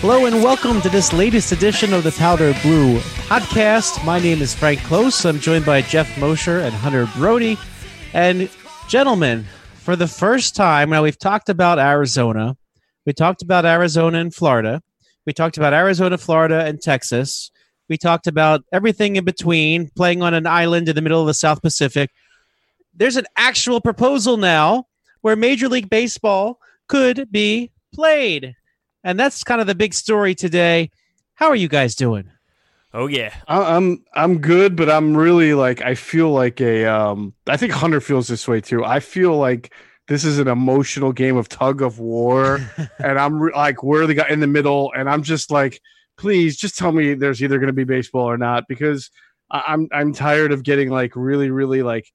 Hello and welcome to this latest edition of the Powder Blue podcast. My name is Frank Close. I'm joined by Jeff Mosher and Hunter Brody. And gentlemen, for the first time, now we've talked about Arizona, we talked about Arizona and Florida, we talked about Arizona, Florida, and Texas. We talked about everything in between, playing on an island in the middle of the South Pacific. There's an actual proposal now where Major League Baseball could be played. And that's kind of the big story today. How are you guys doing? Oh yeah, I- I'm I'm good, but I'm really like I feel like a um I think Hunter feels this way too. I feel like this is an emotional game of tug of war, and I'm re- like we're the guy in the middle, and I'm just like, please just tell me there's either going to be baseball or not because I- I'm I'm tired of getting like really really like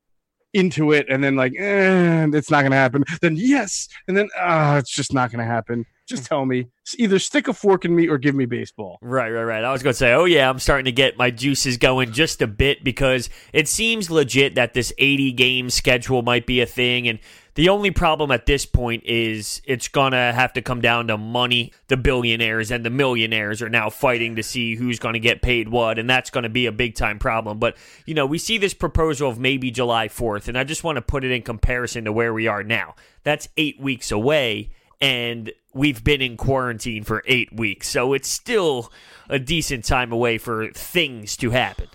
into it and then like eh, it's not going to happen. Then yes, and then ah, it's just not going to happen. Just tell me either stick a fork in me or give me baseball. right, right, right. I was going to say, oh yeah, I'm starting to get my juices going just a bit because it seems legit that this 80 game schedule might be a thing, and the only problem at this point is it's gonna have to come down to money. The billionaires and the millionaires are now fighting to see who's going to get paid what, and that's going to be a big time problem. But you know, we see this proposal of maybe July 4th, and I just want to put it in comparison to where we are now. That's eight weeks away, and we've been in quarantine for eight weeks, so it's still a decent time away for things to happen.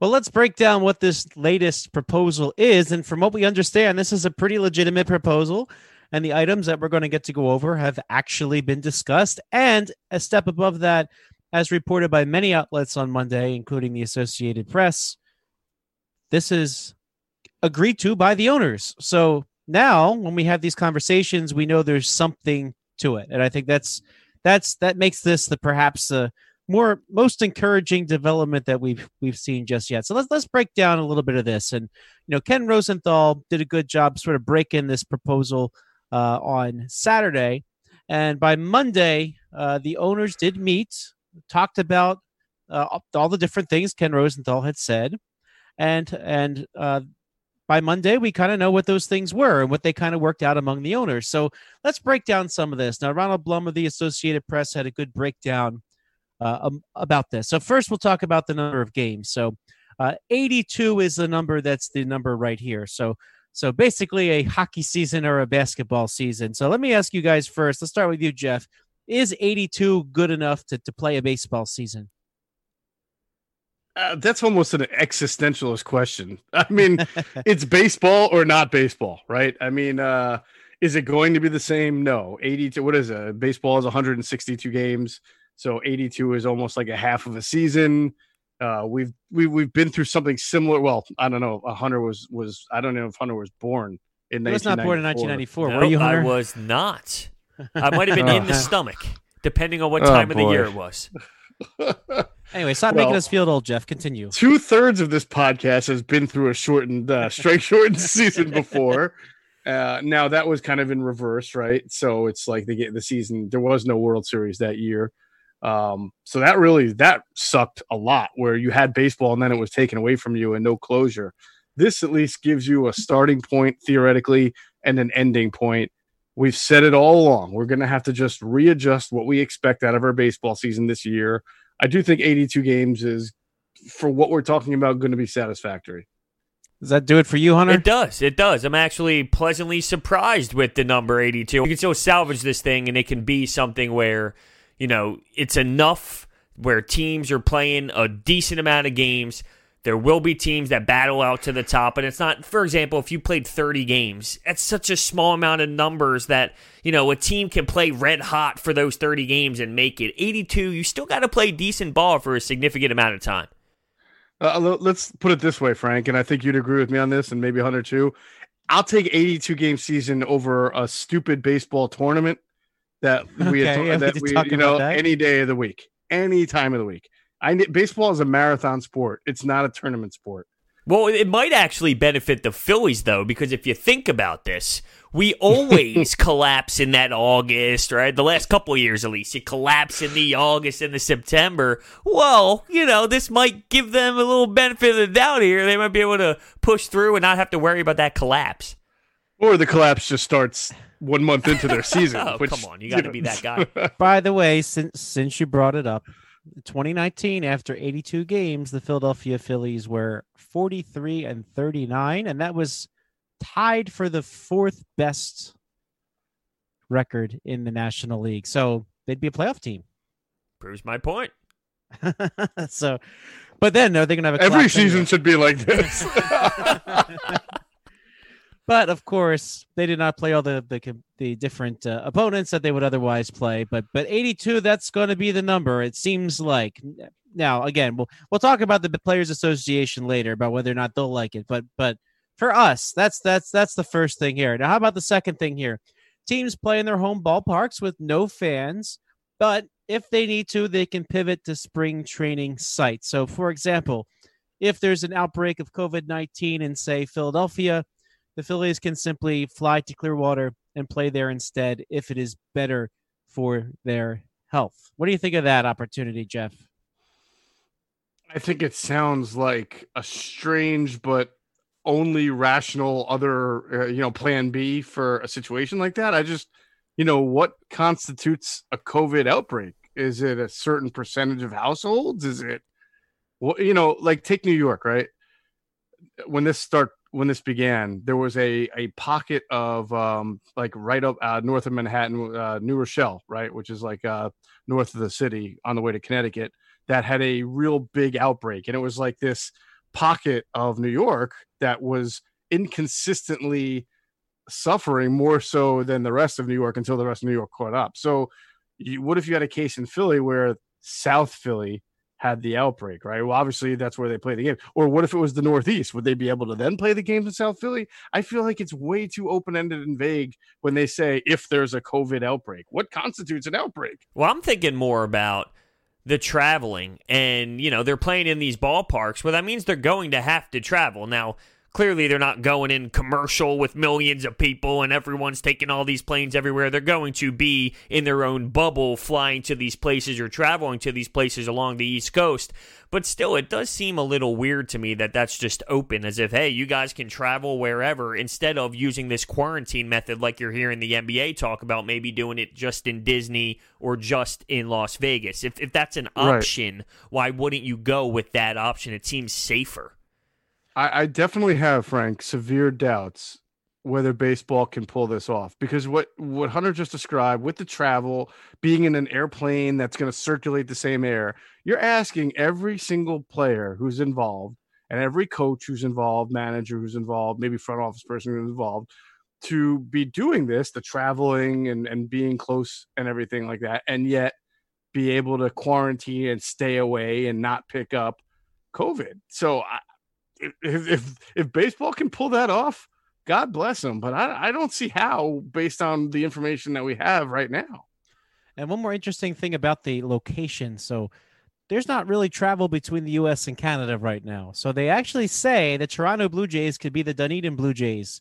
Well, let's break down what this latest proposal is. And from what we understand, this is a pretty legitimate proposal. And the items that we're going to get to go over have actually been discussed. And a step above that, as reported by many outlets on Monday, including the Associated Press, this is agreed to by the owners. So now when we have these conversations, we know there's something to it. And I think that's that's that makes this the perhaps the more most encouraging development that we've we've seen just yet. So let's let's break down a little bit of this. And you know, Ken Rosenthal did a good job sort of breaking this proposal uh, on Saturday, and by Monday, uh, the owners did meet, talked about uh, all the different things Ken Rosenthal had said, and and uh, by Monday we kind of know what those things were and what they kind of worked out among the owners. So let's break down some of this. Now, Ronald Blum of the Associated Press had a good breakdown uh, um, about this. So first, we'll talk about the number of games. So uh, 82 is the number that's the number right here. So so basically a hockey season or a basketball season. So let me ask you guys first. Let's start with you, Jeff. Is 82 good enough to, to play a baseball season? Uh, that's almost an existentialist question. I mean, it's baseball or not baseball, right? I mean, uh, is it going to be the same? No. 82, what is it? Baseball is 162 games. So 82 is almost like a half of a season. Uh, we've we, we've been through something similar. Well, I don't know. Hunter was was I don't know if Hunter was born in. He was not born in 1994. Were you, Hunter? I was not. I might have been in the Oh. stomach, depending on what Oh, time of the year it was. Anyway, stop making us feel old, Jeff. Continue. Two thirds of this podcast has been through a shortened uh, strike shortened season before. Uh, now that was kind of in reverse, right? So it's like they get the season. There was no World Series that year, um, so that really that sucked a lot. Where you had baseball and then it was taken away from you and no closure. This at least gives you a starting point theoretically and an ending point. We've said it all along. We're going to have to just readjust what we expect out of our baseball season this year. I do think 82 games is for what we're talking about going to be satisfactory. Does that do it for you, Hunter? It does. It does. I'm actually pleasantly surprised with the number 82. We can still salvage this thing, and it can be something where, you know, it's enough where teams are playing a decent amount of games. There will be teams that battle out to the top, and it's not, for example, if you played 30 games, that's such a small amount of numbers that, you know, a team can play red hot for those 30 games and make it. 82, you still got to play decent ball for a significant amount of time. Uh, let's put it this way, Frank, and I think you'd agree with me on this, and maybe Hunter too. I'll take 82 game season over a stupid baseball tournament that we had yeah, that did we, you know any day of the week, any time of the week. I ne- baseball is a marathon sport. It's not a tournament sport. Well, it might actually benefit the Phillies though, because if you think about this, we always collapse in that August, right? The last couple of years, at least, you collapse in the August and the September. Well, you know, this might give them a little benefit of the doubt here. They might be able to push through and not have to worry about that collapse. Or the collapse just starts one month into their season. oh, which, come on, you got to know, be that guy. By the way, since since you brought it up, 2019 after 82 games, the Philadelphia Phillies were 43 and 39 and that was tied for the fourth best record in the National League. So, they'd be a playoff team. Proves my point. so, but then are they going to have a Every season anyway? should be like this. but of course, they did not play all the the, the different uh, opponents that they would otherwise play. But but 82, that's going to be the number. It seems like. Now, again, we'll we'll talk about the Players Association later about whether or not they'll like it. But but for us, that's that's that's the first thing here. Now, how about the second thing here? Teams play in their home ballparks with no fans, but if they need to, they can pivot to spring training sites. So, for example, if there's an outbreak of COVID 19 in, say, Philadelphia, the Phillies can simply fly to Clearwater and play there instead if it is better for their health. What do you think of that opportunity, Jeff? I think it sounds like a strange but only rational other uh, you know plan B for a situation like that. I just you know what constitutes a COVID outbreak? Is it a certain percentage of households? Is it well, you know, like take New York, right? When this start when this began, there was a a pocket of um like right up uh, north of Manhattan, uh, New Rochelle, right, which is like uh north of the city on the way to Connecticut that had a real big outbreak and it was like this pocket of New York that was inconsistently suffering more so than the rest of New York until the rest of New York caught up. So, you, what if you had a case in Philly where South Philly had the outbreak, right? Well, obviously that's where they play the game. Or what if it was the Northeast? Would they be able to then play the games in South Philly? I feel like it's way too open ended and vague when they say if there's a COVID outbreak. What constitutes an outbreak? Well, I'm thinking more about the traveling and you know they're playing in these ballparks well that means they're going to have to travel now clearly they're not going in commercial with millions of people and everyone's taking all these planes everywhere. They're going to be in their own bubble flying to these places or traveling to these places along the east coast. But still it does seem a little weird to me that that's just open as if hey you guys can travel wherever instead of using this quarantine method like you're hearing the nba talk about maybe doing it just in disney or just in las vegas. If, if that's an Right. option why wouldn't you go with that option? It seems safer I, I definitely have, Frank, severe doubts whether baseball can pull this off because what what Hunter just described with the travel, being in an airplane that's going to circulate the same air, you're asking every single player who's involved and every coach who's involved, manager who's involved, maybe front office person who's involved to be doing this, the traveling and and being close and everything like that, and yet be able to quarantine and stay away and not pick up COVID. So I, if, if if baseball can pull that off, God bless them. But I, I don't see how, based on the information that we have right now. And one more interesting thing about the location. So there's not really travel between the US and Canada right now. So they actually say the Toronto Blue Jays could be the Dunedin Blue Jays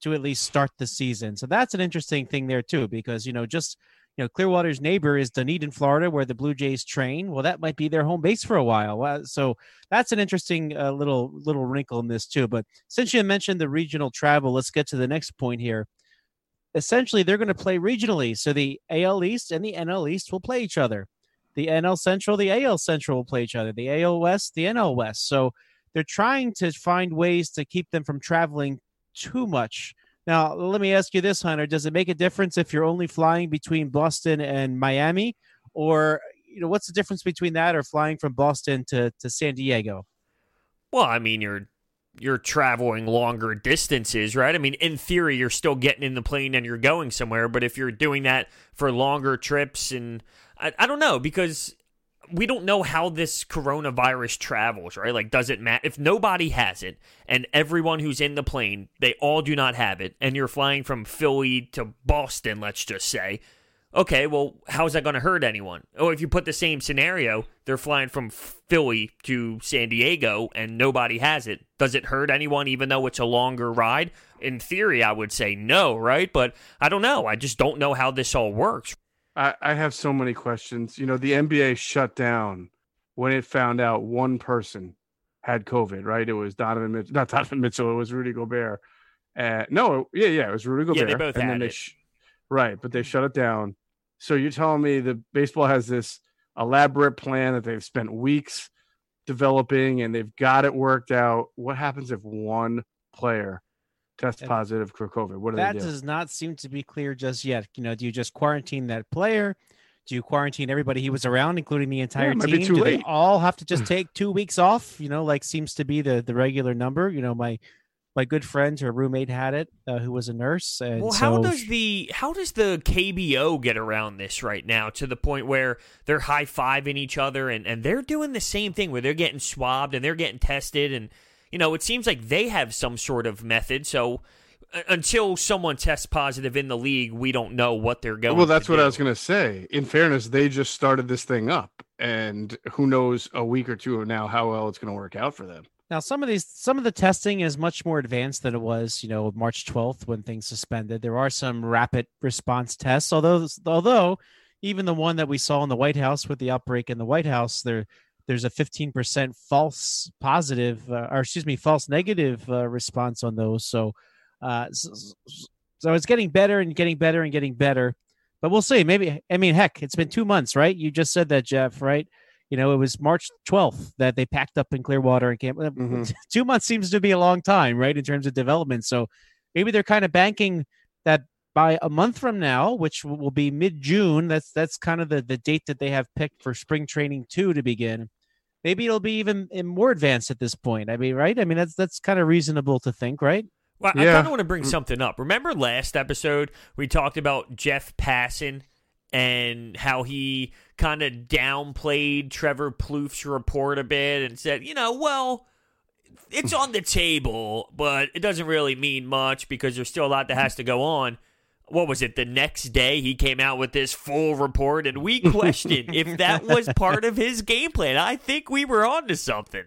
to at least start the season. So that's an interesting thing there too, because you know, just you know, Clearwater's neighbor is Dunedin, Florida, where the Blue Jays train. Well, that might be their home base for a while. So that's an interesting uh, little little wrinkle in this too. But since you mentioned the regional travel, let's get to the next point here essentially they're going to play regionally. So the AL East and the NL East will play each other. The NL Central, the AL Central will play each other. The AL West, the NL West. So they're trying to find ways to keep them from traveling too much. Now, let me ask you this, Hunter. Does it make a difference if you're only flying between Boston and Miami? Or, you know, what's the difference between that or flying from Boston to, to San Diego? Well, I mean, you're you're traveling longer distances, right? I mean, in theory, you're still getting in the plane and you're going somewhere. But if you're doing that for longer trips, and I, I don't know because we don't know how this coronavirus travels, right? Like, does it matter if nobody has it and everyone who's in the plane they all do not have it, and you're flying from Philly to Boston, let's just say. Okay, well, how's that going to hurt anyone? Or if you put the same scenario, they're flying from Philly to San Diego and nobody has it. Does it hurt anyone even though it's a longer ride? In theory, I would say no, right? But I don't know. I just don't know how this all works. I, I have so many questions. You know, the NBA shut down when it found out one person had COVID, right? It was Donovan Mitchell, not Donovan Mitchell, it was Rudy Gobert. Uh, no, yeah, yeah, it was Rudy Gobert. Yeah, they both and had then they it. sh- right, but they shut it down. So you're telling me the baseball has this elaborate plan that they've spent weeks developing and they've got it worked out. What happens if one player tests And positive for COVID? What do that they do? does not seem to be clear just yet. You know, do you just quarantine that player? Do you quarantine everybody he was around, including the entire it might team? be too they late. all have to just take two weeks off? You know, like seems to be the the regular number. You know, my my good friend, her roommate had it, uh, who was a nurse. And Well, how so- does the how does the KBO get around this right now to the point where they're high fiving each other and, and they're doing the same thing where they're getting swabbed and they're getting tested and you know it seems like they have some sort of method. So uh, until someone tests positive in the league, we don't know what they're going. well, that's to what I was going to say. In fairness, they just started this thing up, and who knows a week or two of now how well it's going to work out for them. Now, some of these, some of the testing is much more advanced than it was, you know, March 12th when things suspended. There are some rapid response tests, although, although even the one that we saw in the White House with the outbreak in the White House, there, there's a 15% false positive, uh, or excuse me, false negative uh, response on those. So, uh, so, so it's getting better and getting better and getting better. But we'll see. Maybe, I mean, heck, it's been two months, right? You just said that, Jeff, right? You know, it was March 12th that they packed up in Clearwater and came. Mhm. Two months seems to be a long time, right, in terms of development. So maybe they're kind of banking that by a month from now, which will will be mid June, that's that's kind of the, the date that they have picked for spring training two to begin. Maybe it'll be even more advanced at this point. I mean, right? I mean, that's that's kind of reasonable to think, right? Well, I kind of want to bring Mm. something up. Remember last episode we talked about Jeff Passan and how he kind of downplayed Trevor Plouffe's report a bit and said, you know, well, it's on the table, but it doesn't really mean much because there's still a lot that has to go on. What was it? The next day he came out with this full report, and we questioned if that was part of his game plan. I think we were on to something.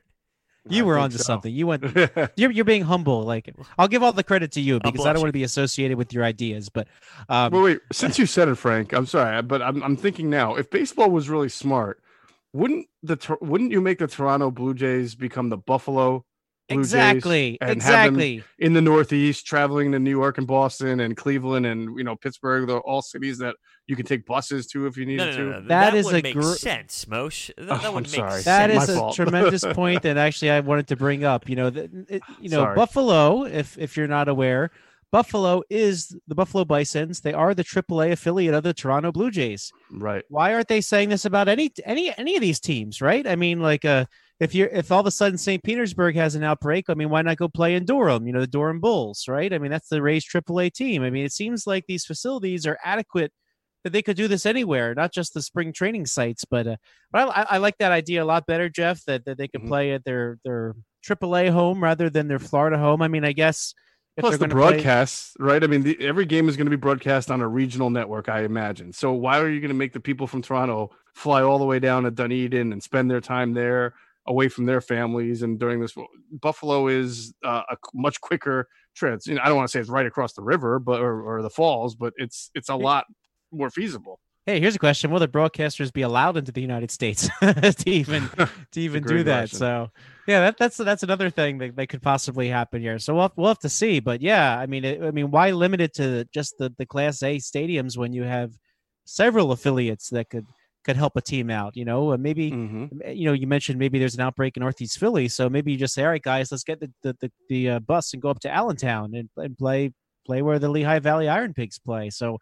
You I were think onto so. something. You went. You're you're being humble. Like I'll give all the credit to you because I don't want to be associated with your ideas. But um, well, wait. Since you said it, Frank, I'm sorry, but I'm I'm thinking now. If baseball was really smart, wouldn't the wouldn't you make the Toronto Blue Jays become the Buffalo Blue Jays exactly, and exactly. in the Northeast, traveling to New York and Boston and Cleveland and you know Pittsburgh? They're all cities that you can take buses to if you needed No, no, to. no, no. That That, is would a make gr- sense, Mosh. That, that Oh, would I'm make sorry. sense. That My a fault. tremendous point that actually I wanted to bring up. You know, the, it, you know, Sorry. Buffalo. If if you're not aware, Buffalo is the Buffalo Bisons. They are the AAA affiliate of the Toronto Blue Jays. Right. Why aren't they saying this about any any any of these teams? Right? I mean, like, uh, if you're if all of a sudden St. Petersburg has an outbreak, I mean, why not go play in Durham? You know, the Durham Bulls, right? I mean, that's the Rays AAA team. I mean, it seems like these facilities are adequate that they could do this anywhere, not just the spring training sites. But uh, but I, I like that idea a lot better, Jeff. That that they could Mhm. play at their their AAA home rather than their Florida home. I mean, I guess if Plus the gonna play- broadcasts, right? I mean, the, every game is going to be broadcast on a regional network, I imagine. So why are you going to make the people from Toronto fly all the way down to Dunedin and spend their time there, away from their families? And during this, Buffalo is uh, a much quicker. You know, I don't want to say it's right across the river, but or, or the falls, but it's it's a lot more feasible. Hey, here's a question: Will the broadcasters be allowed into the United States to even to even do that? question. So, yeah, that, that's that's another thing that, that could possibly happen here. So we'll have, we'll have to see. But yeah, I mean, it, I mean, why limit it to just the the Class A stadiums when you have several affiliates that could could help a team out? You know, Uh, maybe hmm you know you mentioned maybe there's an outbreak in Northeast Philly, so maybe you just say, all right, guys, let's get the the the, the uh, bus and go up to Allentown and and play play where the Lehigh Valley Iron Pigs play. So.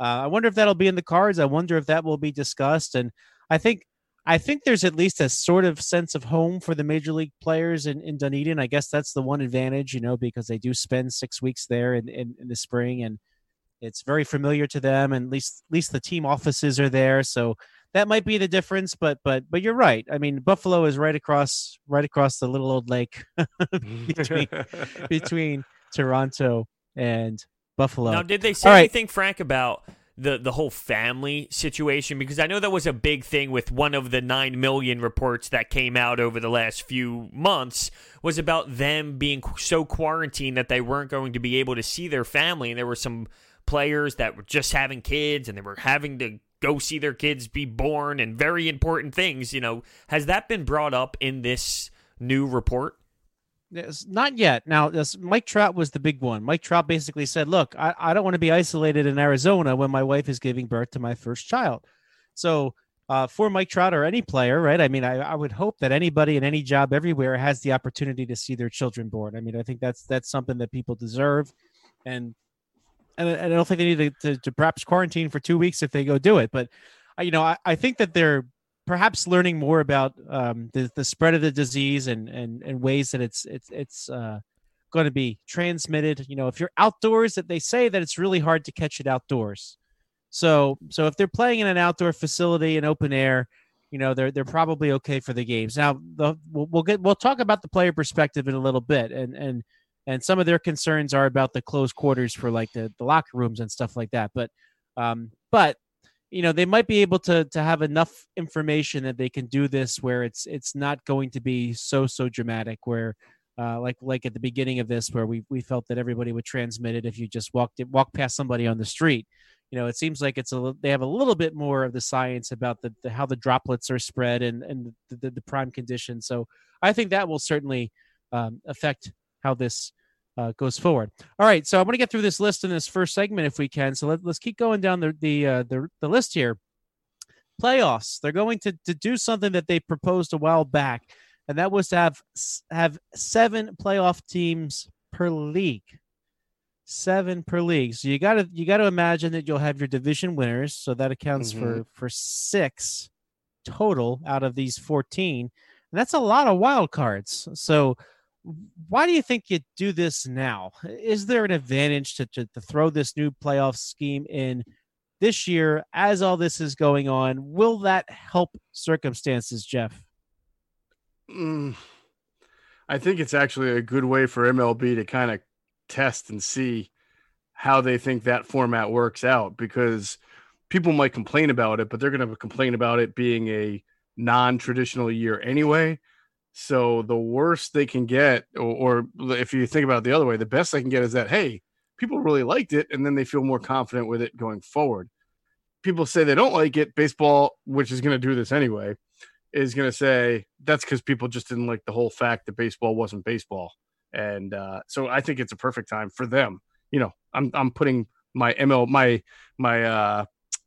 Uh, I wonder if that'll be in the cards. I wonder if that will be discussed. And I think I think there's at least a sort of sense of home for the major league players in, in Dunedin. I guess that's the one advantage, you know, because they do spend six weeks there in, in, in the spring and it's very familiar to them and at least at least the team offices are there. So that might be the difference, but but but you're right. I mean Buffalo is right across right across the little old lake mm-hmm. between between Toronto and Buffalo. Now, did they say All right. anything, Frank, about the the whole family situation? Because I know that was a big thing with one of the nine million reports that came out over the last few months was about them being so quarantined that they weren't going to be able to see their family, and there were some players that were just having kids and they were having to go see their kids be born and very important things. You know, has that been brought up in this new report? Not yet. Now, this Mike Trout was the big one. Mike Trout basically said, "Look, I, I don't want to be isolated in Arizona when my wife is giving birth to my first child." So, uh, for Mike Trout or any player, right? I mean, I, I would hope that anybody in any job everywhere has the opportunity to see their children born. I mean, I think that's that's something that people deserve, and and I don't think they need to, to, to perhaps quarantine for two weeks if they go do it. But you know, I, I think that they're perhaps learning more about um, the, the spread of the disease and, and, and ways that it's it's it's uh, going to be transmitted. You know, if you're outdoors, that they say that it's really hard to catch it outdoors. So so if they're playing in an outdoor facility in open air, you know they're they're probably okay for the games. Now the, we'll, we'll get we'll talk about the player perspective in a little bit, and and and some of their concerns are about the closed quarters for like the, the locker rooms and stuff like that. But um, but you know they might be able to to have enough information that they can do this where it's it's not going to be so so dramatic where uh, like like at the beginning of this where we we felt that everybody would transmit it if you just walked it walk past somebody on the street you know it seems like it's a they have a little bit more of the science about the, the how the droplets are spread and and the, the, the prime conditions so i think that will certainly um, affect how this uh, goes forward. All right, so I'm going to get through this list in this first segment if we can. So let, us keep going down the the, uh, the the list here. Playoffs. They're going to to do something that they proposed a while back, and that was to have have seven playoff teams per league. Seven per league. So you got to you got to imagine that you'll have your division winners. So that accounts mm-hmm. for for six total out of these 14 and that's a lot of wild cards so why do you think you do this now? Is there an advantage to, to, to, throw this new playoff scheme in this year as all this is going on? Will that help circumstances, Jeff? Mm, I think it's actually a good way for MLB to kind of test and see how they think that format works out because people might complain about it, but they're going to complain about it being a non traditional year anyway so the worst they can get, or, or, if you think about it the other way, the best they can get is that hey, people really liked it, and then they feel more confident with it going forward. People say they don't like it. Baseball, which is going to do this anyway, is going to say that's because people just didn't like the whole fact that baseball wasn't baseball, and uh, so I think it's a perfect time for them. You know, I'm I'm putting my ML my my uh,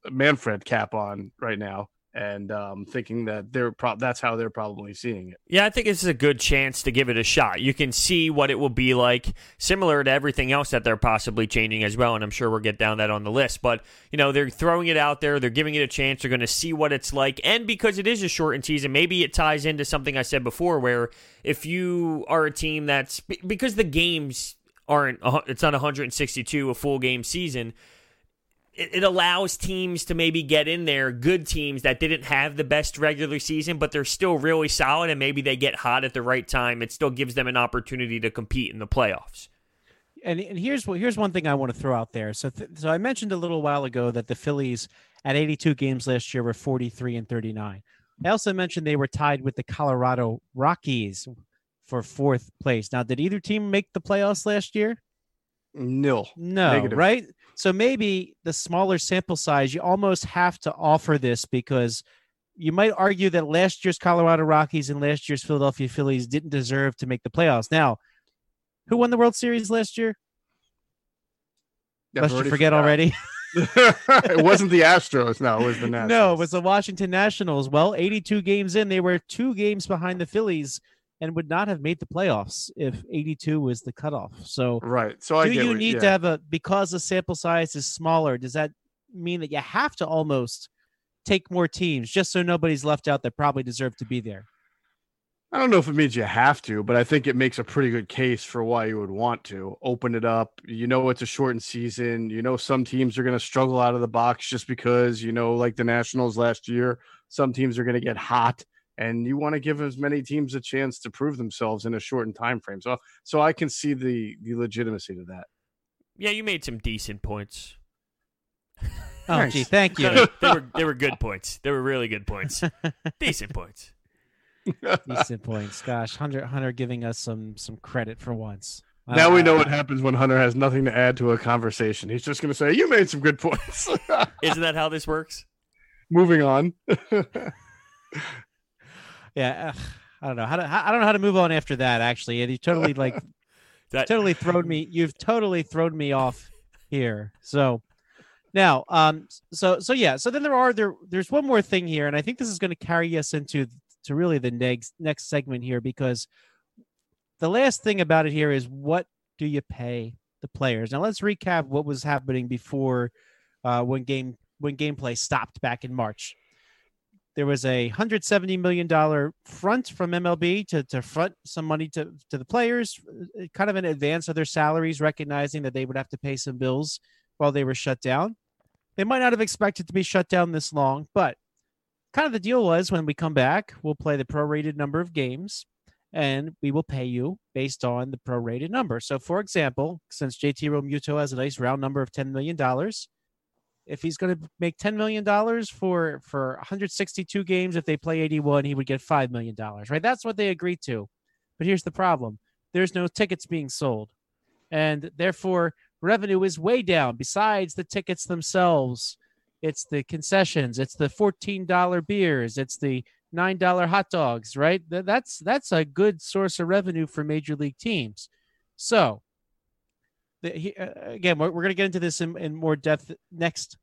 Manfred cap on right now and um, thinking that they're pro- that's how they're probably seeing it. Yeah, I think this is a good chance to give it a shot. You can see what it will be like, similar to everything else that they're possibly changing as well. And I'm sure we'll get down that on the list. But you know, they're throwing it out there. They're giving it a chance. They're going to see what it's like. And because it is a shortened season, maybe it ties into something I said before, where if you are a team that's because the games aren't it's not 162 a full game season it, it allows teams to maybe get in there, good teams that didn't have the best regular season, but they're still really solid, and maybe they get hot at the right time. It still gives them an opportunity to compete in the playoffs. And, and here's what here's one thing I want to throw out there. So th- so I mentioned a little while ago that the Phillies at 82 games last year were 43 and 39. I also mentioned they were tied with the Colorado Rockies for fourth place. Now, did either team make the playoffs last year? Nil. No, Negative. right? So maybe the smaller sample size, you almost have to offer this because you might argue that last year's Colorado Rockies and last year's Philadelphia Phillies didn't deserve to make the playoffs. Now, who won the World Series last year? Let's you forget forgot. already. it wasn't the Astros. No, it was the Nationals. No, it was the Washington Nationals. Well, 82 games in, they were two games behind the Phillies and would not have made the playoffs if 82 was the cutoff. So right. So do you need yeah. to have a because the sample size is smaller? Does that mean that you have to almost take more teams just so nobody's left out that probably deserve to be there? I don't know if it means you have to, but I think it makes a pretty good case for why you would want to open it up. You know, it's a shortened season. You know, some teams are going to struggle out of the box just because, you know, like the Nationals last year, some teams are going to get hot and you want to give as many teams a chance to prove themselves in a shortened time frame. So, so I can see the the legitimacy to that. Yeah, you made some decent points. Oh, nice. gee, thank you. they were they were good points. They were really good points. decent points. decent points. Gosh, Hunter Hunter giving us some some credit for once. Now uh, we know what happens when Hunter has nothing to add to a conversation. He's just going to say, "You made some good points." Isn't that how this works? Moving on yeah, I don't know how to. I don't know how to move on after that. Actually, and you totally like That totally thrown me. You've totally thrown me off here. So now, um, so so yeah. So then there are there. There's one more thing here, and I think this is going to carry us into to really the next next segment here because the last thing about it here is what do you pay the players? Now let's recap what was happening before uh, when game when gameplay stopped back in March. There was a hundred seventy million dollar front from MLB to, to front some money to, to the players, uh, kind of in advance of their salaries, recognizing that they would have to pay some bills while they were shut down. They might not have expected to be shut down this long, but kind of the deal was when we come back, we'll play the prorated number of games and we will pay you based on the prorated number. So, for example, since JT Realmuto has a nice round number of $10 million, if he's going to make $10 million for, for 162 games, if they play 81, he would get $5 million, right? That's what they agreed to. But here's the problem there's no tickets being sold. And therefore, revenue is way down. Besides the tickets themselves, it's the concessions, it's the $14 beers, it's the $9 hot dogs, right? That's that's a good source of revenue for major league teams. So, he, uh, again, we're, we're going to get into this in, in more depth next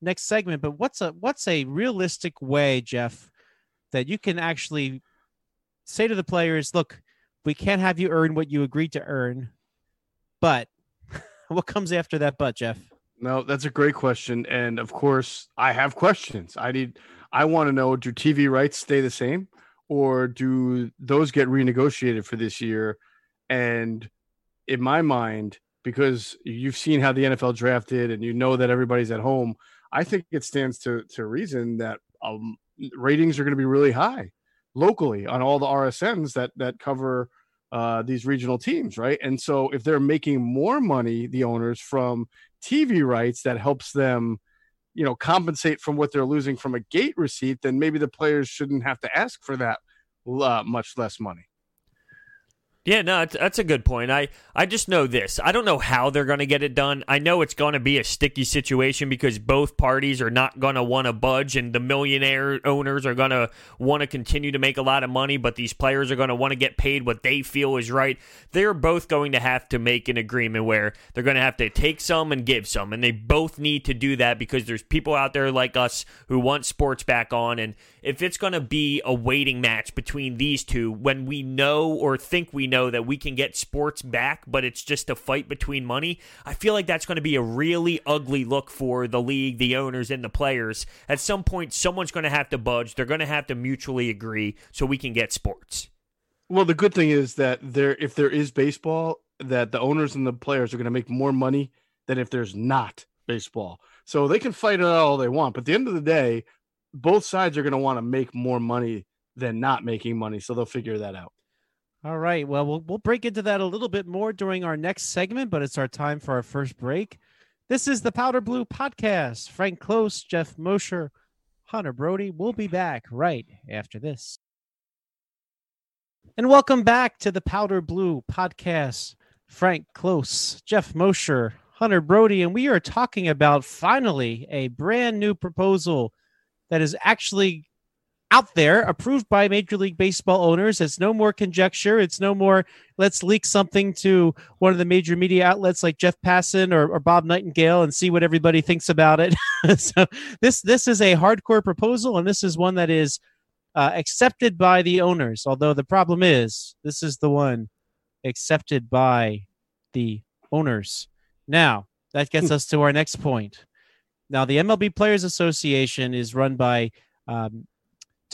next segment. But what's a what's a realistic way, Jeff, that you can actually say to the players, "Look, we can't have you earn what you agreed to earn, but what comes after that?" But Jeff. No, that's a great question, and of course, I have questions. I need, I want to know: Do TV rights stay the same, or do those get renegotiated for this year? And in my mind, because you've seen how the NFL drafted and you know that everybody's at home, I think it stands to to reason that um, ratings are going to be really high locally on all the RSNs that that cover uh, these regional teams, right? And so if they're making more money, the owners from TV rights, that helps them, you know, compensate from what they're losing from a gate receipt. Then maybe the players shouldn't have to ask for that uh, much less money. Yeah, no, that's a good point. I, I just know this. I don't know how they're going to get it done. I know it's going to be a sticky situation because both parties are not going to want to budge, and the millionaire owners are going to want to continue to make a lot of money, but these players are going to want to get paid what they feel is right. They're both going to have to make an agreement where they're going to have to take some and give some, and they both need to do that because there's people out there like us who want sports back on, and if it's going to be a waiting match between these two when we know or think we know that we can get sports back, but it's just a fight between money, I feel like that's going to be a really ugly look for the league, the owners, and the players. At some point, someone's going to have to budge. They're going to have to mutually agree so we can get sports. Well, the good thing is that there, if there is baseball, that the owners and the players are going to make more money than if there's not baseball. So they can fight it all they want, but at the end of the day, both sides are going to want to make more money than not making money. So they'll figure that out. All right. Well, we'll we'll break into that a little bit more during our next segment, but it's our time for our first break. This is the Powder Blue Podcast. Frank Close, Jeff Mosher, Hunter Brody. We'll be back right after this. And welcome back to the Powder Blue Podcast. Frank Close, Jeff Mosher, Hunter Brody, and we are talking about finally a brand new proposal that is actually out there, approved by Major League Baseball owners. It's no more conjecture. It's no more let's leak something to one of the major media outlets like Jeff Passan or, or Bob Nightingale and see what everybody thinks about it. so this this is a hardcore proposal, and this is one that is uh, accepted by the owners. Although the problem is, this is the one accepted by the owners. Now that gets us to our next point. Now, the MLB Players Association is run by um,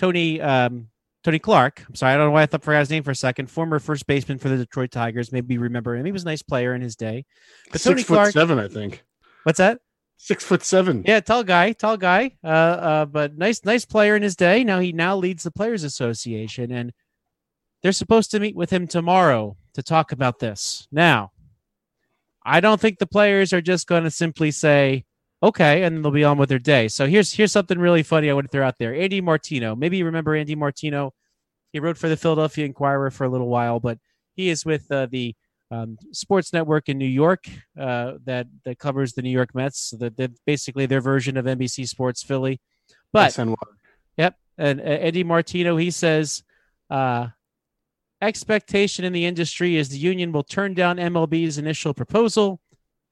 Tony um, Tony Clark. I'm sorry, I don't know why I thought forgot his name for a second. Former first baseman for the Detroit Tigers. Maybe you remember him. He was a nice player in his day. But Six Tony foot Clark, seven, I think. What's that? Six foot seven. Yeah, tall guy, tall guy. Uh, uh, but nice, nice player in his day. Now he now leads the Players Association, and they're supposed to meet with him tomorrow to talk about this. Now, I don't think the players are just going to simply say, okay, and they'll be on with their day. So here's here's something really funny I want to throw out there. Andy Martino. Maybe you remember Andy Martino. He wrote for the Philadelphia Inquirer for a little while, but he is with uh, the um, sports network in New York uh, that that covers the New York Mets. So that basically their version of NBC Sports Philly. But yep, and uh, Andy Martino he says Uh, expectation in the industry is the union will turn down MLB's initial proposal.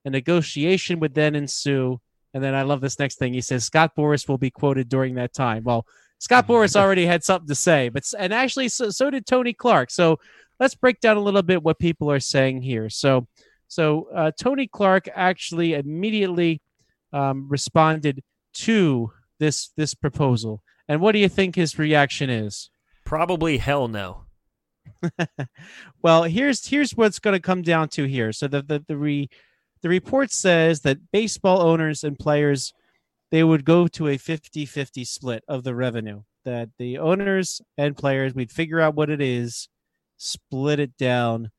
A negotiation would then ensue. And then I love this next thing. He says Scott Boras will be quoted during that time. Well, Scott Boras already had something to say, but and actually so, so did Tony Clark. So let's break down a little bit what people are saying here. So so uh, Tony Clark actually immediately um, responded to this this proposal. And what do you think his reaction is? Probably hell no. well, here's here's what's going to come down to here. So the the the, re, the report says that baseball owners and players they would go to a 50-50 split of the revenue. That the owners and players we'd figure out what it is, split it down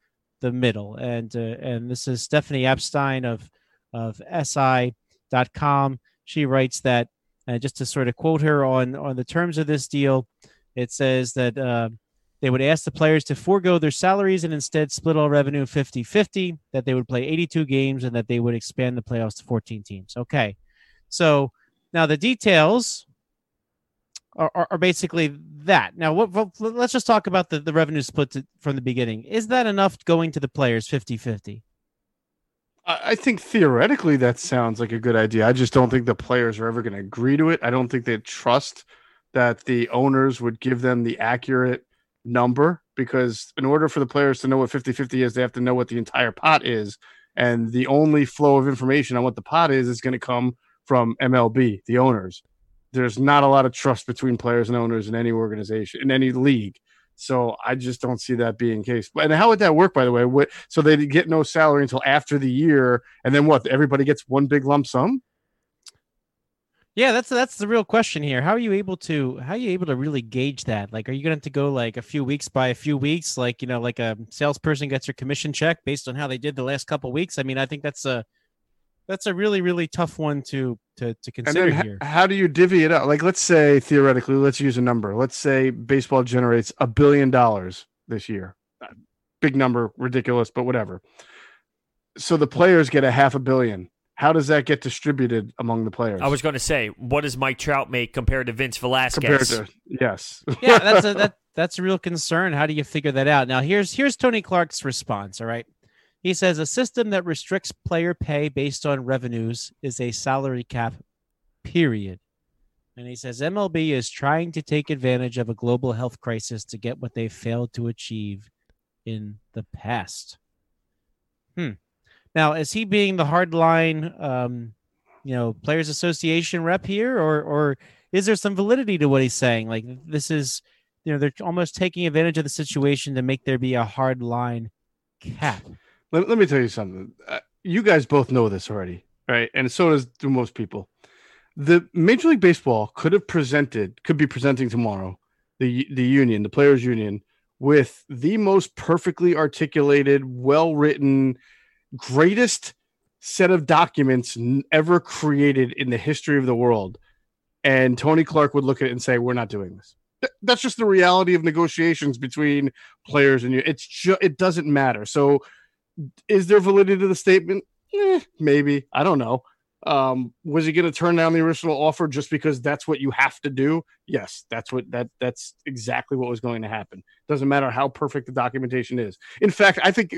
the middle. And uh, and this is Stephanie Apstein of of SI.com. She writes that uh, just to sort of quote her on on the terms of this deal, it says that uh, they would ask the players to forego their salaries and instead split all revenue 50 50, that they would play 82 games and that they would expand the playoffs to 14 teams. Okay. So now the details are, are, are basically that. Now, what, what, let's just talk about the, the revenue split to, from the beginning. Is that enough going to the players 50 50? I think theoretically that sounds like a good idea. I just don't think the players are ever going to agree to it. I don't think they trust that the owners would give them the accurate number because in order for the players to know what 50-50 is, they have to know what the entire pot is. And the only flow of information on what the pot is is going to come from MLB, the owners. There's not a lot of trust between players and owners in any organization, in any league. So I just don't see that being case. And how would that work, by the way? So they get no salary until after the year, and then what? Everybody gets one big lump sum. Yeah, that's that's the real question here. How are you able to how are you able to really gauge that? Like, are you going to go like a few weeks by a few weeks, like you know, like a salesperson gets their commission check based on how they did the last couple weeks? I mean, I think that's a that's a really really tough one to to to consider h- here. How do you divvy it up? Like, let's say theoretically, let's use a number. Let's say baseball generates a billion dollars this year. Uh, big number, ridiculous, but whatever. So the players get a half a billion. How does that get distributed among the players? I was going to say, what does Mike Trout make compared to Vince Velasquez? Compared to yes, yeah, that's a that that's a real concern. How do you figure that out? Now, here's here's Tony Clark's response. All right, he says a system that restricts player pay based on revenues is a salary cap, period. And he says MLB is trying to take advantage of a global health crisis to get what they failed to achieve in the past. Hmm. Now, is he being the hardline, um, you know, Players Association rep here, or or is there some validity to what he's saying? Like this is, you know, they're almost taking advantage of the situation to make there be a hard line cap. Let, let me tell you something. Uh, you guys both know this already, right? And so does do most people. The Major League Baseball could have presented, could be presenting tomorrow, the the union, the players' union, with the most perfectly articulated, well written, greatest set of documents ever created in the history of the world. And Tony Clark would look at it and say, "We're not doing this." That's just the reality of negotiations between players and you. It's just it doesn't matter. So is there validity to the statement? Eh, maybe. I don't know. Um, was he going to turn down the original offer just because that's what you have to do? Yes, that's what that that's exactly what was going to happen. Doesn't matter how perfect the documentation is. In fact, I think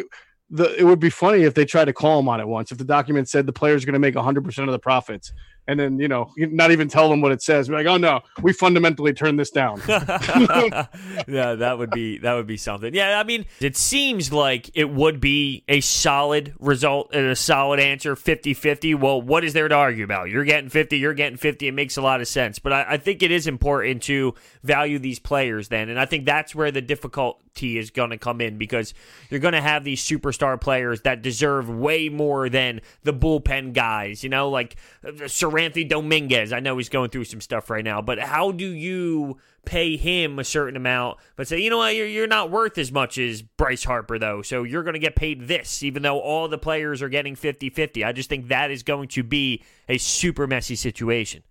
the it would be funny if they tried to call him on it once. If the document said the player's going to make 100% of the profits, and then you know not even tell them what it says. Be like, oh no, we fundamentally turned this down. yeah, that would be that would be something. Yeah, I mean, it seems like it would be a solid result and a solid answer 50-50. Well, what is there to argue about? You're getting 50, you're getting 50. It makes a lot of sense. But I, I think it is important to value these players then. And I think that's where the difficulty is going to come in because you're going to have these superstar players that deserve way more than the bullpen guys, you know, like uh, Seranthony Dominguez. I know he's going through some stuff right now, but how do you pay him a certain amount, but say, you know what, you're, you're not worth as much as Bryce Harper, though, so you're going to get paid this, even though all the players are getting 50 50. I just think that is going to be a super messy situation.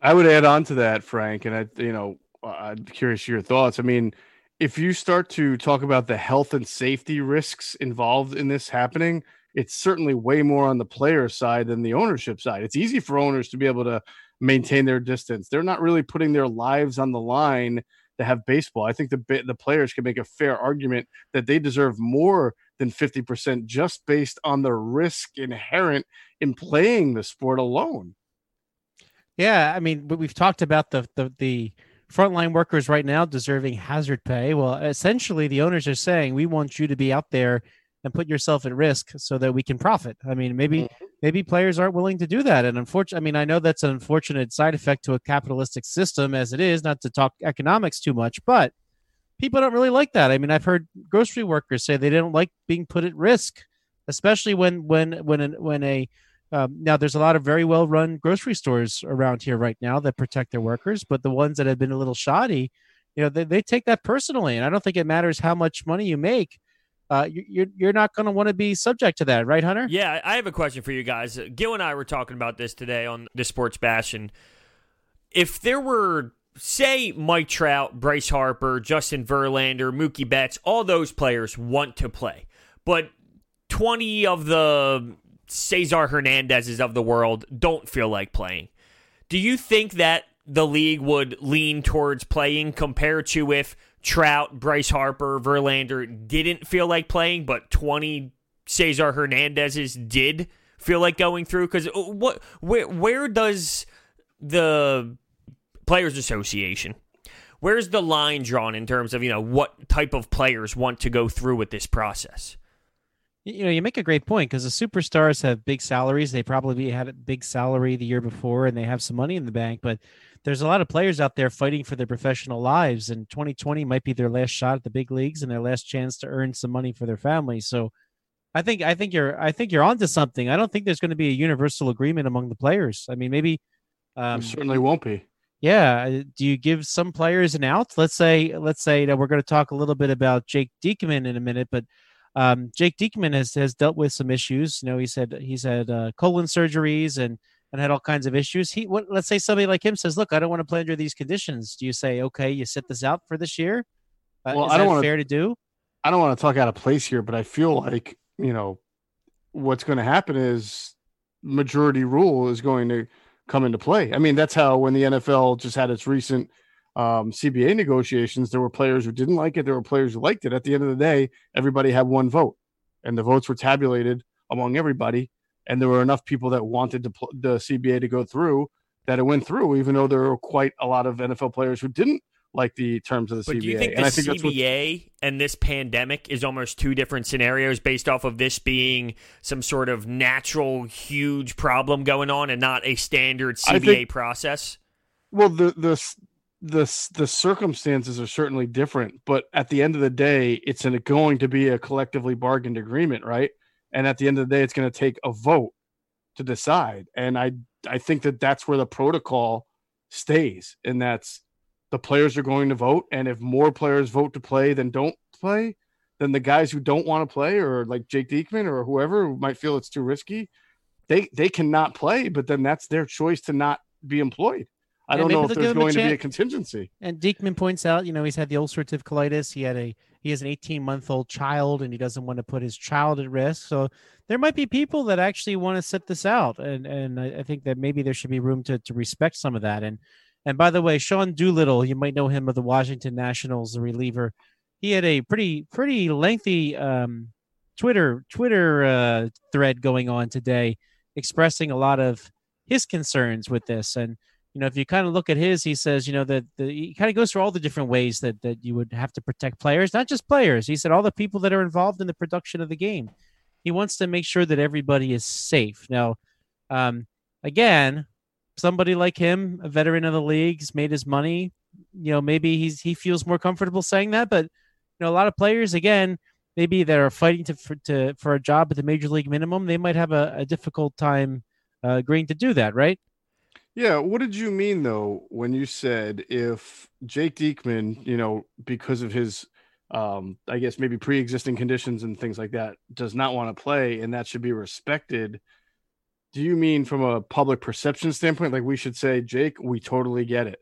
I would add on to that, Frank, and I, you know, I'm curious your thoughts. I mean, if you start to talk about the health and safety risks involved in this happening, it's certainly way more on the player side than the ownership side. It's easy for owners to be able to maintain their distance. They're not really putting their lives on the line to have baseball. I think the the players can make a fair argument that they deserve more than 50% just based on the risk inherent in playing the sport alone. Yeah, I mean, we've talked about the the the frontline workers right now deserving hazard pay. Well, essentially, the owners are saying we want you to be out there and put yourself at risk so that we can profit. I mean, maybe mm-hmm. maybe players aren't willing to do that, and unfortunately, I mean, I know that's an unfortunate side effect to a capitalistic system as it is. Not to talk economics too much, but people don't really like that. I mean, I've heard grocery workers say they don't like being put at risk, especially when when when when a um, now, there's a lot of very well run grocery stores around here right now that protect their workers, but the ones that have been a little shoddy, you know, they, they take that personally. And I don't think it matters how much money you make. Uh, you're you're not going to want to be subject to that, right, Hunter? Yeah, I have a question for you guys. Gil and I were talking about this today on the Sports Bash, and if there were, say, Mike Trout, Bryce Harper, Justin Verlander, Mookie Betts, all those players want to play, but 20 of the Cesar Hernandezes of the world don't feel like playing. Do you think that the league would lean towards playing compared to if Trout, Bryce Harper, Verlander didn't feel like playing, but 20 Cesar Hernandez's did feel like going through? Because uh, what, where, where does the Players Association, where's the line drawn in terms of you know what type of players want to go through with this process? you know, you make a great point because the superstars have big salaries. They probably had a big salary the year before and they have some money in the bank, but there's a lot of players out there fighting for their professional lives and 2020 might be their last shot at the big leagues and their last chance to earn some money for their family. So I think I think you're I think you're onto something. I don't think there's going to be a universal agreement among the players. I mean, maybe um, certainly won't be. Yeah, uh, do you give some players an out? Let's say let's say that we're going to talk a little bit about Jake Diekman in a minute, but um, Jake Diekman has has dealt with some issues. You know, he said he's had uh, colon surgeries and and had all kinds of issues. He, what, let's say somebody like him says, "Look, I don't want to play under these conditions." Do you say, "Okay, you sit this out for this year"? Uh, well, I don't want fair to do. I don't want to talk out of place here, but I feel like you know what's going to happen is majority rule is going to come into play. I mean, that's how when the NFL just had its recent um, CBA negotiations, there were players who didn't like it. There were players who liked it. At the end of the day, everybody had one vote, and the votes were tabulated among everybody. And there were enough people that wanted to pl- the CBA to go through that it went through, even though there were quite a lot of NFL players who didn't like the terms of the but CBA. Do you think and the think CBA and this pandemic is almost two different scenarios based off of this being some sort of natural huge problem going on and not a standard CBA think, process? Well, the the the the circumstances are certainly different, but at the end of the day, it's an, going to be a collectively bargained agreement, right? And at the end of the day, it's going to take a vote to decide. And I I think that that's where the protocol stays, and that's the players are going to vote, and if more players vote to play than don't play, then the guys who don't want to play, or like Jake Diekman or whoever who might feel it's too risky, they they cannot play. But then that's their choice to not be employed. I don't know if there's going to be a contingency. And Diekman points out, you know, he's had the ulcerative colitis. He had a he has an 18 month old child, and he doesn't want to put his child at risk. So there might be people that actually want to set this out, and and I, think that maybe there should be room to to respect some of that. And and by the way, Sean Doolittle, you might know him of the Washington Nationals, the reliever. He had a pretty pretty lengthy um, Twitter Twitter uh, thread going on today, expressing a lot of his concerns with this and you know, if you kind of look at his, he says, you know, that the, he kind of goes through all the different ways that that you would have to protect players, not just players. He said all the people that are involved in the production of the game. He wants to make sure that everybody is safe. Now, um, again, somebody like him, a veteran of the leagues, made his money. You know, maybe he's he feels more comfortable saying that, but you know, a lot of players, again, maybe that are fighting to for, to for a job at the major league minimum, they might have a, a difficult time uh, agreeing to do that, right? Yeah, what did you mean though when you said if Jake Diekman, you know, because of his um I guess maybe pre-existing conditions and things like that does not want to play and that should be respected. Do you mean from a public perception standpoint like we should say Jake, we totally get it?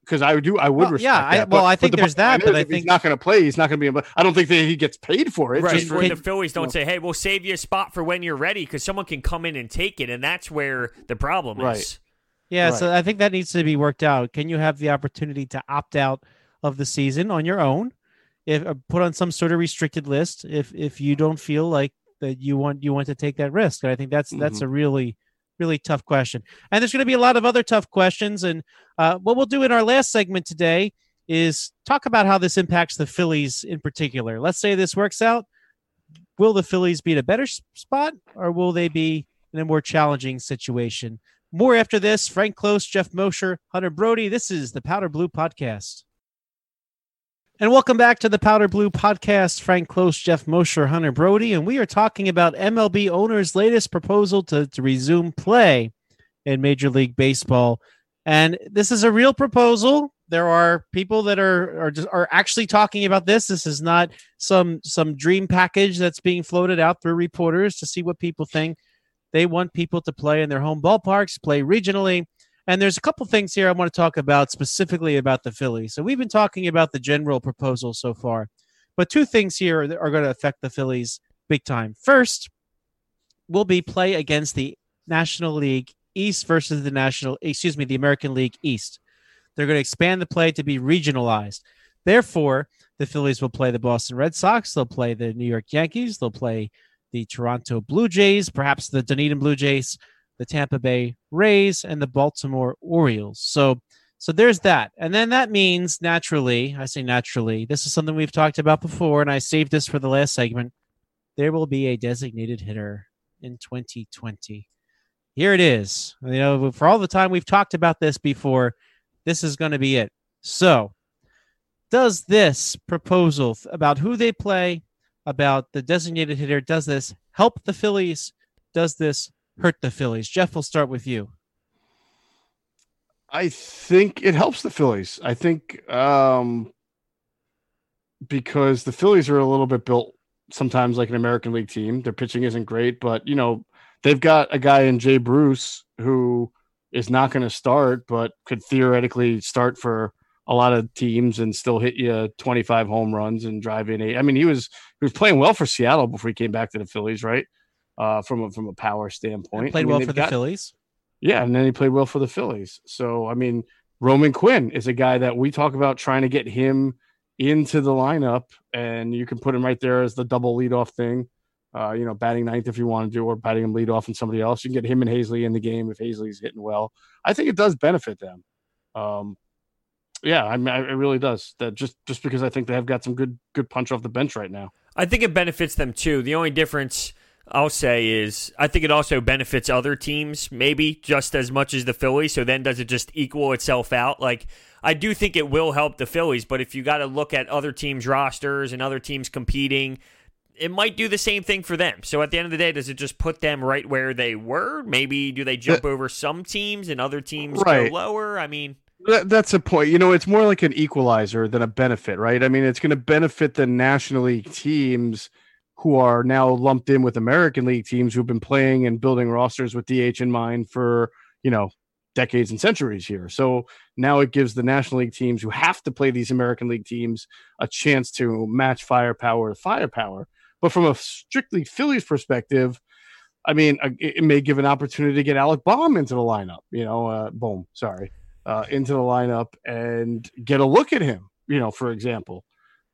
because uh, I do, I would well, respect yeah. That, I, well, I think the there's that, but I think he's not going to play. He's not going to be. I don't think that he gets paid for it. Right. For, the Phillies don't you know. say, "Hey, we'll save you a spot for when you're ready," because someone can come in and take it, and that's where the problem right. is. Yeah, right. so I think that needs to be worked out. Can you have the opportunity to opt out of the season on your own. If uh, put on some sort of restricted list, if if you don't feel like that you want you want to take that risk, and I think that's that's a really really tough question. And there's going to be a lot of other tough questions. And uh, what we'll do in our last segment today is talk about how this impacts the Phillies in particular. Let's say this works out. Will the Phillies be in a better spot or will they be in a more challenging situation? More after this. Frank Close, Jeff Mosher, Hunter Brody. This is the Powder Blue Podcast. And welcome back to the Powder Blue Podcast. Frank Close, Jeff Mosher, Hunter Brody. And we are talking about MLB owners' latest proposal to, to resume play in Major League Baseball. And this is a real proposal. There are people that are are just, are actually talking about this. This is not some some dream package that's being floated out through reporters to see what people think. They want people to play in their home ballparks, play regionally, and there's a couple things here I want to talk about specifically about the Phillies. So we've been talking about the general proposal so far, but two things here are, are going to affect the Phillies big time. First, will be play against the National League East versus the National, excuse me, the American League East. They're going to expand the play to be regionalized. Therefore, the Phillies will play the Boston Red Sox. They'll play the New York Yankees. They'll play the Toronto Blue Jays, perhaps the Dunedin Blue Jays the Tampa Bay Rays, and the Baltimore Orioles. So, so there's that. And then that means naturally, I say naturally, this is something we've talked about before, and I saved this for the last segment. There will be a designated hitter in 2020. Here it is. You know, for all the time we've talked about this before, this is going to be it. So, does this proposal about who they play, about the designated hitter, does this help the Phillies? Does this hurt the Phillies? Jeff, we'll start with you. I think it helps the Phillies. I think um, because the Phillies are a little bit built sometimes like an American League team. Their pitching isn't great, but you know they've got a guy in Jay Bruce who is not going to start, but could theoretically start for a lot of teams and still hit you 25 home runs and drive in eight. I mean, he was he was playing well for Seattle before he came back to the Phillies, right? uh, from a, from a power standpoint. And played I mean, well for got- the Phillies. Yeah, and then he played well for the Phillies. So I mean, Roman Quinn is a guy that we talk about trying to get him into the lineup, and you can put him right there as the double leadoff thing. Uh, you know, batting ninth if you want to do, or batting him leadoff and somebody else. You can get him and Haseley in the game if Haseley's hitting well. I think it does benefit them. Um, yeah, I mean, it really does. That just just because I think they have got some good good punch off the bench right now. I think it benefits them too. The only difference I'll say is I think it also benefits other teams maybe just as much as the Phillies. So then does it just equal itself out? Like I do think it will help the Phillies, but if you got to look at other teams' rosters and other teams competing, it might do the same thing for them. So at the end of the day, does it just put them right where they were? Maybe do they jump over some teams and other teams Right. go lower? I mean, That, that's a point. You know, it's more like an equalizer than a benefit, right? I mean, it's going to benefit the National League teams who are now lumped in with American League teams who've been playing and building rosters with DH in mind for, you know, decades and centuries here. So now it gives the National League teams who have to play these American League teams a chance to match firepower with firepower. But from a strictly Phillies perspective, I mean, uh, it it may give an opportunity to get Alec Bohm into the lineup, you know, uh, boom, sorry, uh, into the lineup and get a look at him, you know, for example.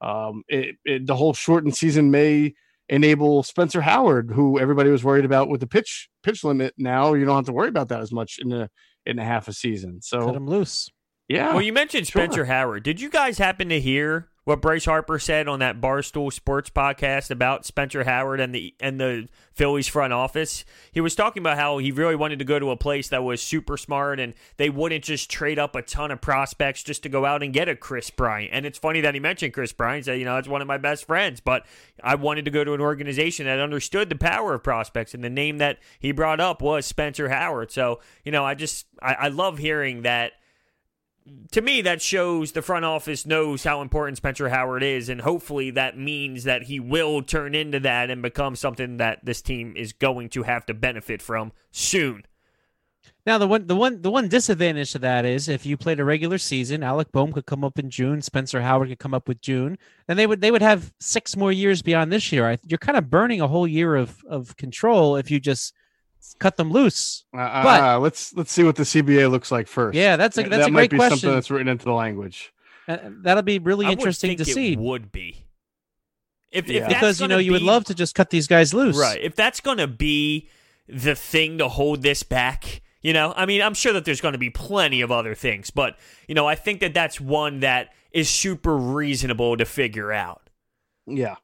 Um, it, it, the whole shortened season may enable Spencer Howard, who everybody was worried about with the pitch pitch limit. Now you don't have to worry about that as much in a in a half a season. Cut So him loose. yeah, well, you mentioned sure. Spencer Howard. Did you guys happen to hear what Bryce Harper said on that Barstool Sports podcast about Spencer Howard and the and the Phillies front office? He was talking about how he really wanted to go to a place that was super smart and they wouldn't just trade up a ton of prospects just to go out and get a Kris Bryant. And it's funny that he mentioned Kris Bryant. Said, you know, that's one of my best friends, but I wanted to go to an organization that understood the power of prospects, and the name that he brought up was Spencer Howard. So, you know, I just I, I love hearing that to me, that shows the front office knows how important Spencer Howard is, and hopefully that means that he will turn into that and become something that this team is going to have to benefit from soon. Now the one the one the one disadvantage to that is if you played a regular season, Alec Bohm could come up in June, Spencer Howard could come up with June, and they would they would have six more years beyond this year. I, you're kind of burning a whole year of of control if you just cut them loose. Uh, But- uh, let's let's see what the CBA looks like first. Yeah, that's a That- that's that a might great be question. something that's written into the language. Uh, that'll be really I would interesting think to it see Would be. If, Yeah. if because you know gonna you would love to just cut these guys loose. Right. If that's going to be the thing to hold this back, you know, I mean, I'm sure that there's going to be plenty of other things, but, you know, I think that that's one that is super reasonable to figure out. Yeah.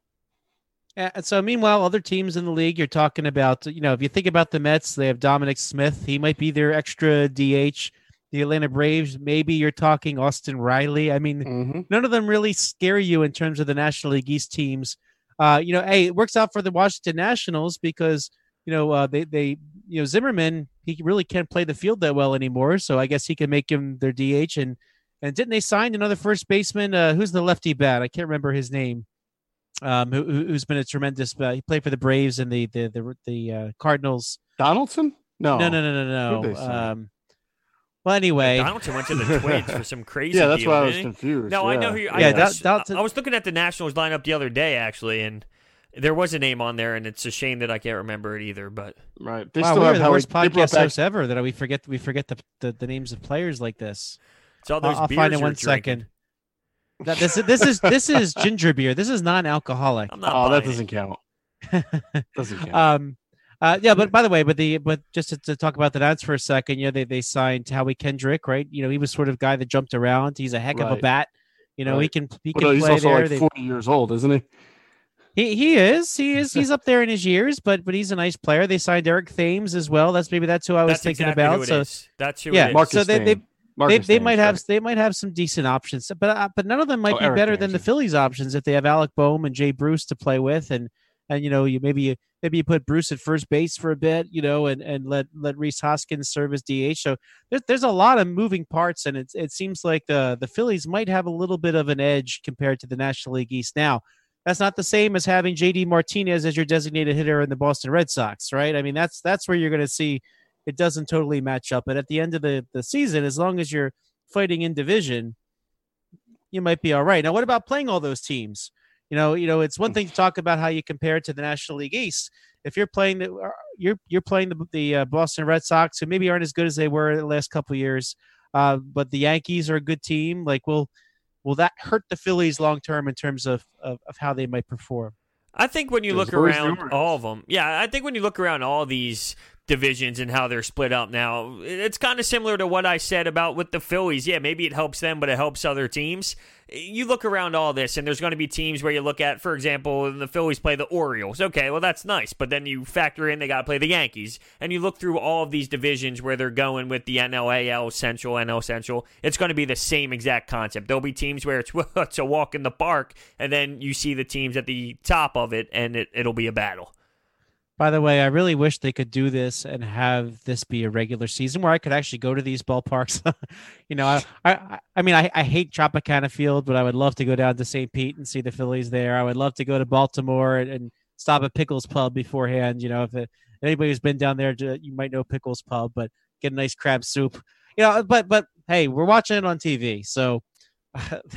And so, meanwhile, other teams in the league, you're talking about, you know, if you think about the Mets, they have Dominic Smith. He might be their extra DH. The Atlanta Braves, maybe you're talking Austin Riley. I mean, hmm none of them really scare you in terms of the National League East teams. Uh, you know, hey, it works out for the Washington Nationals because you know uh, they they you know Zimmerman he really can't play the field that well anymore, so I guess he can make him their DH and and didn't they sign another first baseman? Uh, who's the lefty bat? I can't remember his name. Um, who, who- who's been a tremendous? Uh, he played for the Braves and the the the, the uh, Cardinals. Donaldson? No. No, no, no, no, no. Um, well, anyway, Donaldson went to the Twins for some crazy Yeah, that's deal, why I was he? confused. No, I know who. I, Yeah, I, Dal- Dalton- I was looking at the Nationals lineup the other day, actually, and there was a name on there, and it's a shame that I can't remember it either. But Right. They wow, still we have the worst they podcast back- ever that we forget we forget the, the the names of players like this. it's all I'll, I'll find it you're one drinking. second. That, this, this is this is ginger beer. This is non-alcoholic. I'm not. Oh, that doesn't count. Doesn't count. um, uh, yeah, but by the way, but the but just to, to talk about the Nats for a second, you know, they they signed Howie Kendrick, right? You know, he was sort of guy that jumped around. He's a heck of a bat. You know, he can he but can he's play also there. like They- 40 years old, isn't he? he he is he is he's up there in his years, but but he's a nice player. They signed Eric Thames as well. That's maybe that's who I was That's thinking exactly about. Who it So is. That's who. yeah, it is. Marcus so they, they Thames. they, they might have they might have some decent options, but uh, but none of them might Oh, be Eric better Thames, than the. Phillies options if they have Alec Bohm and Jay Bruce to play with, and and you know you maybe you maybe you put Bruce at first base for a bit, you know, and and let let Rhys Hoskins serve as DH. So there's there's a lot of moving parts, and it it seems like the the Phillies might have a little bit of an edge compared to the National League East now. That's not the same as having JD Martinez as your designated hitter in the Boston Red Sox, right? I mean, that's that's where you're going to see it doesn't totally match up. But at the end of the, the season, as long as you're fighting in division, you might be all right. Now, what about playing all those teams? You know, you know, it's one thing to talk about how you compare it to the National League East. If you're playing the uh, you're you're playing the the uh, Boston Red Sox, who maybe aren't as good as they were the last couple of years, uh, but the Yankees are a good team. Like, will will that hurt the Phillies long term in terms of, of of how they might perform? I think when you There's look around rumors. all of them, yeah, I think when you look around all these divisions and how they're split up now, it's kind of similar to what I said about with the Phillies. Yeah, maybe it helps them, but it helps other teams. You look around all this, and there's going to be teams where you look at, for example, the Phillies play the Orioles. Okay, well, that's nice, but then you factor in they got to play the Yankees, and you look through all of these divisions where they're going with the NLAL Central, NL Central. It's going to be the same exact concept. There'll be teams where it's, it's a walk in the park, and then you see the teams at the top of it, and it, it'll be a battle. By the way, I really wish they could do this and have this be a regular season where I could actually go to these ballparks. you know, I, I, I mean, I, I hate Tropicana Field, but I would love to go down to St. Pete and see the Phillies there. I would love to go to Baltimore and, and stop at Pickles Pub beforehand. You know, if it, anybody who's been down there, you might know Pickles Pub, but get a nice crab soup. You know, but but hey, we're watching it on TV, so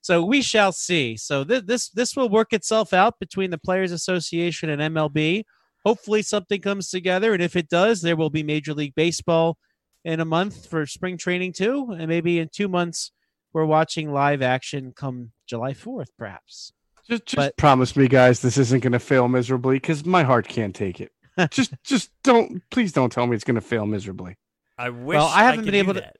so we shall see. So th- this this will work itself out between the Players Association and MLB. Hopefully something comes together, and if it does, there will be Major League Baseball in a month for spring training too, and maybe in two months we're watching live action come July fourth, perhaps. Just, just But- promise me, guys, this isn't going to fail miserably because my heart can't take it. just, just don't. Please don't tell me it's going to fail miserably. I wish Well, I haven't could been able to- that.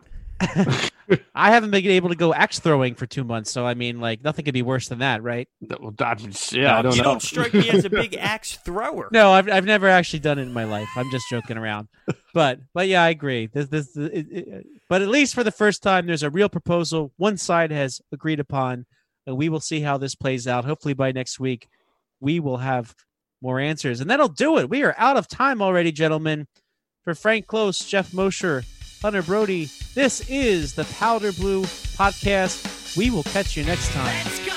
I haven't been able to go axe throwing for two months, so I mean, like nothing could be worse than that, right? Well, I- yeah, I don't you know. don't strike me as a big axe thrower. No, I've I've never actually done it in my life. I'm just joking around. But but yeah, I agree. This this it, it, but at least for the first time, there's a real proposal. One side has agreed upon, and we will see how this plays out. Hopefully by next week, we will have more answers, and that'll do it. We are out of time already, gentlemen. For Frank Close, Jeff Mosher, Hunter Brody, this is the Powder Blue Podcast. We will catch you next time.